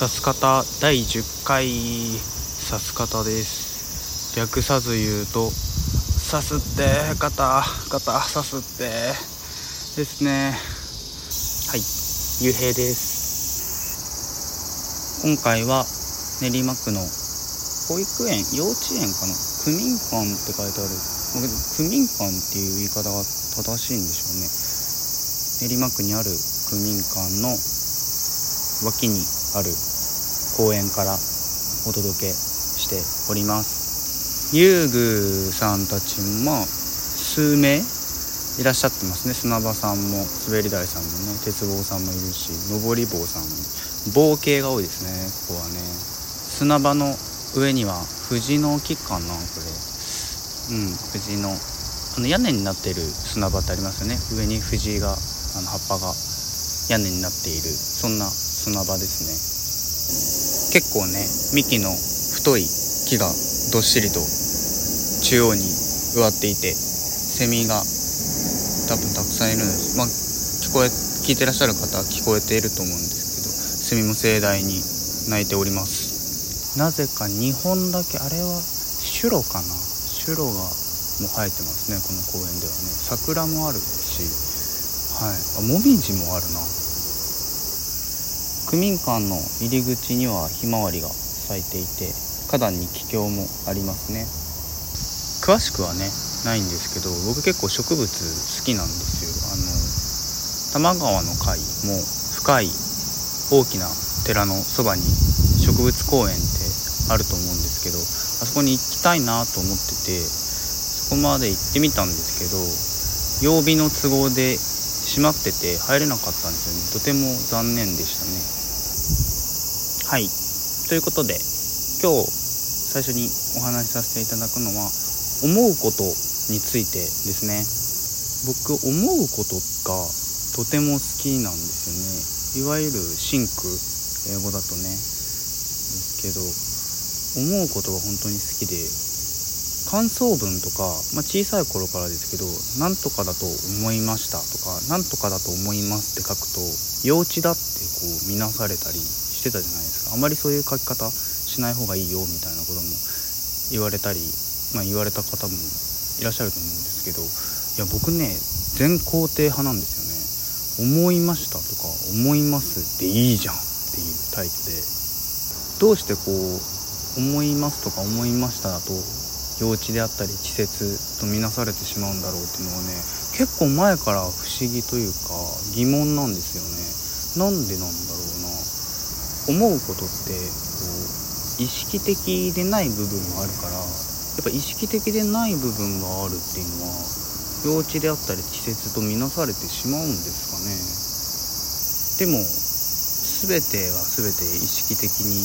さす方第10回さす方です。略さず言うとさすって方方さすってですね。はいゆうへいです。今回は練馬区の保育園幼稚園かな？区民館って書いてある。区民館っていう言い方が正しいんでしょうね。練馬区にある区民館の脇にある公園からお届けしております。遊具さんたちも数名いらっしゃってますね。砂場さんも滑り台さんもね鉄棒さんもいるし登り棒さんも棒系が多いですね。ここはね。砂場の上には藤の木かなこれ。うん藤のあの屋根になってる砂場ってありますよね。上に藤があの葉っぱが屋根になっている。そんな砂場ですね。結構ね幹の太い木がどっしりと中央に植わっていてセミが多分たくさんいるんですまあ聞こえ聞いてらっしゃる方は聞こえていると思うんですけどセミも盛大に鳴いております。なぜか2本だけあれはシュロかな？シュロがもう生えてますねこの公園ではね。桜もあるしはい。あもみじもあるな。区民館の入り口にはひまわりが咲いていて花壇に気境もありますね。詳しくはねないんですけど僕結構植物好きなんですよ。あの多摩川の海も深い大きな寺のそばに植物公園ってあると思うんですけどあそこに行きたいなと思っててそこまで行ってみたんですけど曜日の都合で閉まってて入れなかったんですよね。とても残念でしたね。はい。ということで今日最初にお話しさせていただくのは思うことについてですね。僕思うことがとても好きなんですよね。いわゆるシンク英語だとね。ですけど思うことが本当に好きで感想文とか、まあ、小さい頃からですけど「なんとかだと思いました」とか「なんとかだと思います」って書くと幼稚だってこう見なされたりしてたじゃないですか。あまりそういう書き方しない方がいいよみたいなことも言われたり、まあ、言われた方もいらっしゃると思うんですけどいや僕ね全肯定派なんですよね。思いましたとか思いますでいいじゃんっていうタイプでどうしてこう思いますとか思いましただと幼稚であったり稚拙と見なされてしまうんだろうっていうのはね結構前から不思議というか疑問なんですよね。なんでなんだ思うことってこう意識的でない部分もあるからやっぱ意識的でない部分があるっていうのは幼稚であったり稚拙と見なされてしまうんですかね。でも全ては全て意識的に、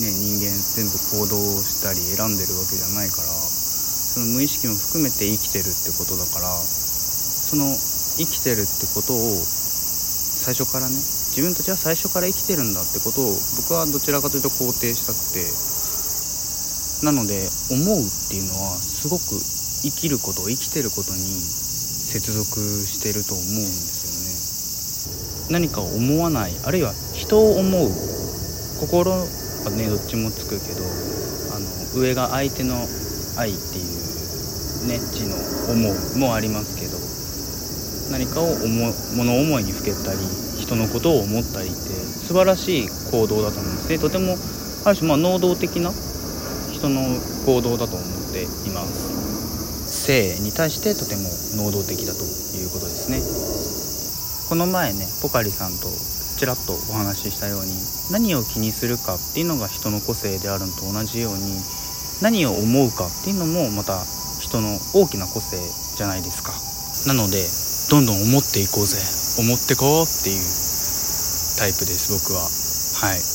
ね、人間全部行動したり選んでるわけじゃないからその無意識も含めて生きてるってことだからその生きてるってことを最初からね自分たちは最初から生きてるんだってことを僕はどちらかというと肯定したくて。なので思うっていうのはすごく生きること生きてることに接続してると思うんですよね。何か思わないあるいは人を思う。心はねどっちもつくけどあの上が相手の愛っていうね字の思うもありますけど何かを思物思いにふけたり人のことを思ったりって素晴らしい行動だと思うんですね。とてもある種まあ能動的な人の行動だと思っています。性に対してとても能動的だということですね。この前ねポカリさんとちらっとお話ししたように何を気にするかっていうのが人の個性であるのと同じように何を思うかっていうのもまた人の大きな個性じゃないですか。なのでどんどん思っていこうぜ。思ってこうっていうタイプです僕は。はい。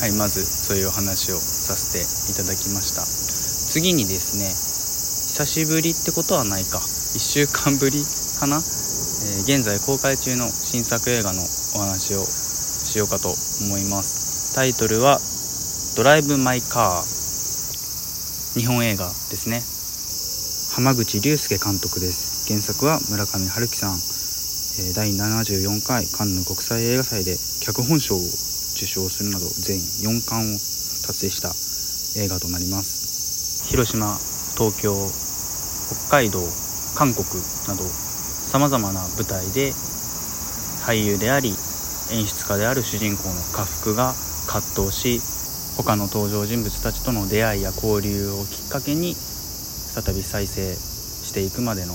はいまずそういうお話をさせていただきました。次にですね久しぶりってことはないか。1週間ぶりかな、えー、現在公開中の新作映画のお話をしようかと思います。タイトルは「ドライブ・マイ・カー」日本映画ですね。浜口竜介監督です。原作は村上春樹さん。第74回カンヌ国際映画祭で脚本賞を受賞するなど全4冠を達成した映画となります。広島東京北海道韓国などさまざまな舞台で俳優であり演出家である主人公の家福が葛藤し他の登場人物たちとの出会いや交流をきっかけに再び再生していくまでの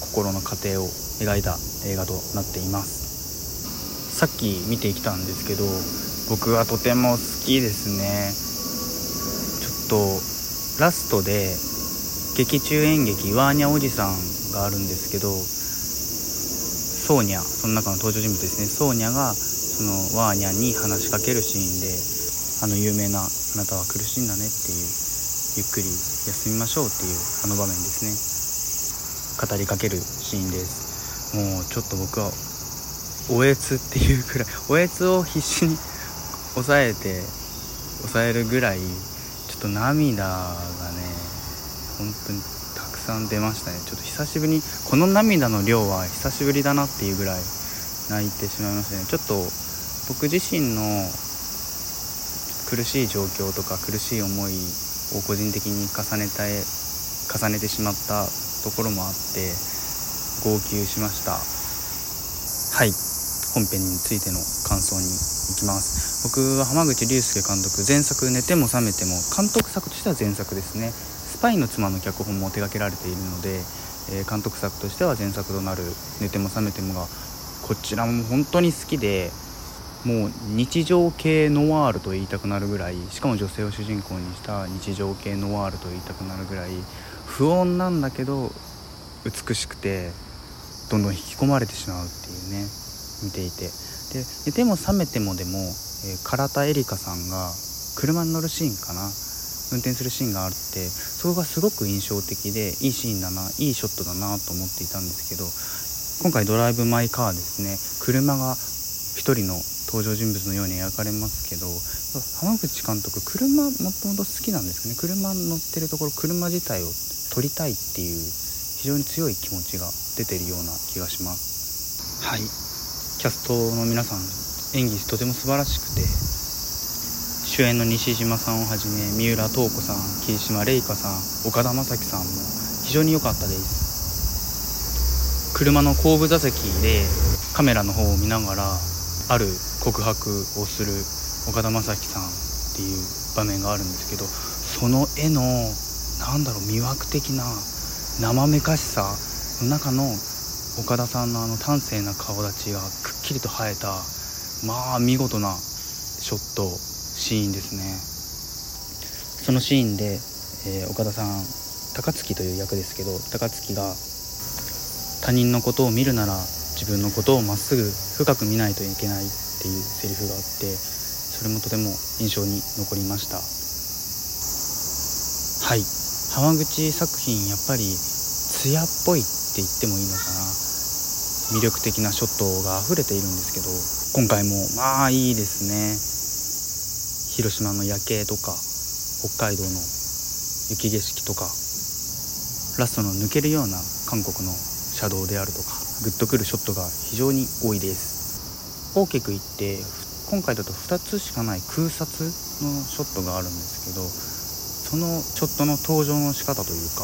心の過程を描いた映画となっています。さっき見てきたんですけど僕はとても好きですね。ちょっとラストで劇中演劇ワーニャおじさんがあるんですけどソーニャその中の登場人物ですね。ソーニャがそのワーニャに話しかけるシーンであの有名な「あなたは苦しいんだね」っていうゆっくり休みましょうっていうあの場面ですね。語りかけるシーンです。もうちょっと僕はおえつっていうくらい おえつを必死に抑えて抑えるぐらいちょっと涙がね本当にたくさん出ましたね。ちょっと久しぶりにこの涙の量は久しぶりだなっていうぐらい泣いてしまいましたね。ちょっと僕自身の苦しい状況とか苦しい思いを個人的に重ねた重ねてしまったところもあって号泣しました。はい。本編についての感想に行きます。僕は浜口竜介監督前作「寝ても覚めても」監督作としては前作ですね。スパイの妻の脚本も手掛けられているので、えー、監督作としては前作となる「寝ても覚めても」がこちらも本当に好きでもう日常系ノワールと言いたくなるぐらいしかも女性を主人公にした日常系ノワールと言いたくなるぐらい不穏なんだけど美しくてどんどん引き込まれてしまうっていうね見ていて。で寝ても覚めてもでも、えー、唐田絵里香さんが車に乗るシーンかな運転するシーンがあってそこがすごく印象的でいいシーンだないいショットだなと思っていたんですけど今回「ドライブ・マイ・カー」ですね車が一人の登場人物のように描かれますけど浜口監督車もともと好きなんですかね？車乗ってるところ車自体を撮りたいっていう非常に強い気持ちが出てるような気がします。はい。キャストの皆さん演技とても素晴らしくて主演の西島さんをはじめ三浦透子さん桐島玲香さん岡田将生さんも非常に良かったです。車の後部座席でカメラの方を見ながらある告白をする岡田将生さんっていう場面があるんですけどその絵のなんだろう魅惑的な生めかしさの中の岡田さんのあの端正な顔立ちがくっきりと生えたまあ見事なショットシーンですねそのシーンで、えー、岡田さん高槻という役ですけど高槻が他人のことを見るなら自分のことをまっすぐ深く見ないといけないっていうセリフがあってそれもとても印象に残りましたはい浜口作品やっぱり艶っぽいって言ってもいいのかな。魅力的なショットが溢れているんですけど今回もまあいいですね。広島の夜景とか北海道の雪景色とかラストの抜けるような韓国の車道であるとかグッとくるショットが非常に多いです。大きく言って今回だと2つしかない空撮のショットがあるんですけどそのショットの登場の仕方というか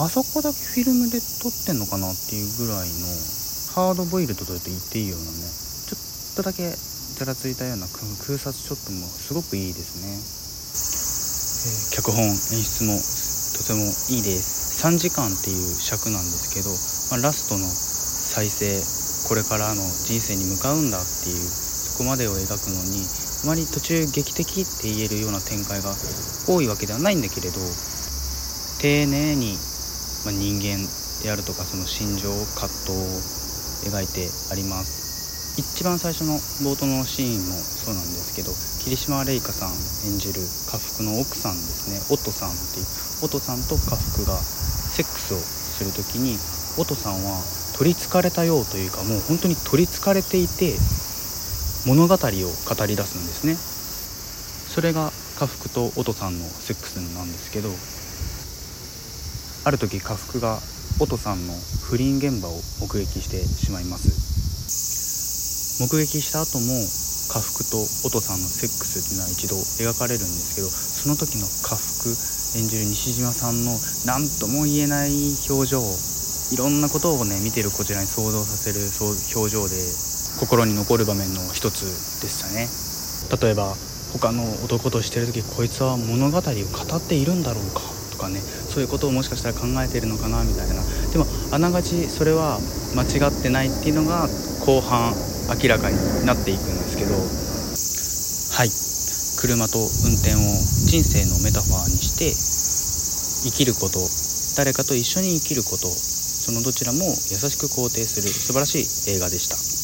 あそこだけフィルムで撮ってんのかなっていうぐらいのハードボイルドと言っていいようなねちょっとだけざらついたような空撮ショットもすごくいいですね、えー、脚本演出もとてもいいです。3時間っていう尺なんですけど、まあ、ラストの再生これからの人生に向かうんだっていうそこまでを描くのにあまり途中劇的って言えるような展開が多いわけではないんだけれど丁寧に、まあ、人間であるとかその心情葛藤を描いてあります。一番最初の冒頭のシーンもそうなんですけど桐島玲香さん演じる家福の奥さんですね。オトさんっていうオトさんと家福がセックスをする時にオトさんは取りつかれたようというかもう本当に取りつかれていて物語を語り出すんですね。それが家福と音さんのセックスなんですけどある時家福が音さんの不倫現場を目撃してしまいます。目撃した後も家福と音さんのセックスっていうのは一度描かれるんですけどその時の家福演じる西島さんの何とも言えない表情いろんなことをね見てるこちらに想像させる表情で心に残る場面の一つでしたね。例えば他の男としてる時こいつは物語を語っているんだろうか？とかね。そういうことをもしかしたら考えてるのかなみたいな。でもあながちそれは間違ってないっていうのが後半明らかになっていくんですけど。はい。車と運転を人生のメタファーにして生きること誰かと一緒に生きることそのどちらも優しく肯定する素晴らしい映画でした。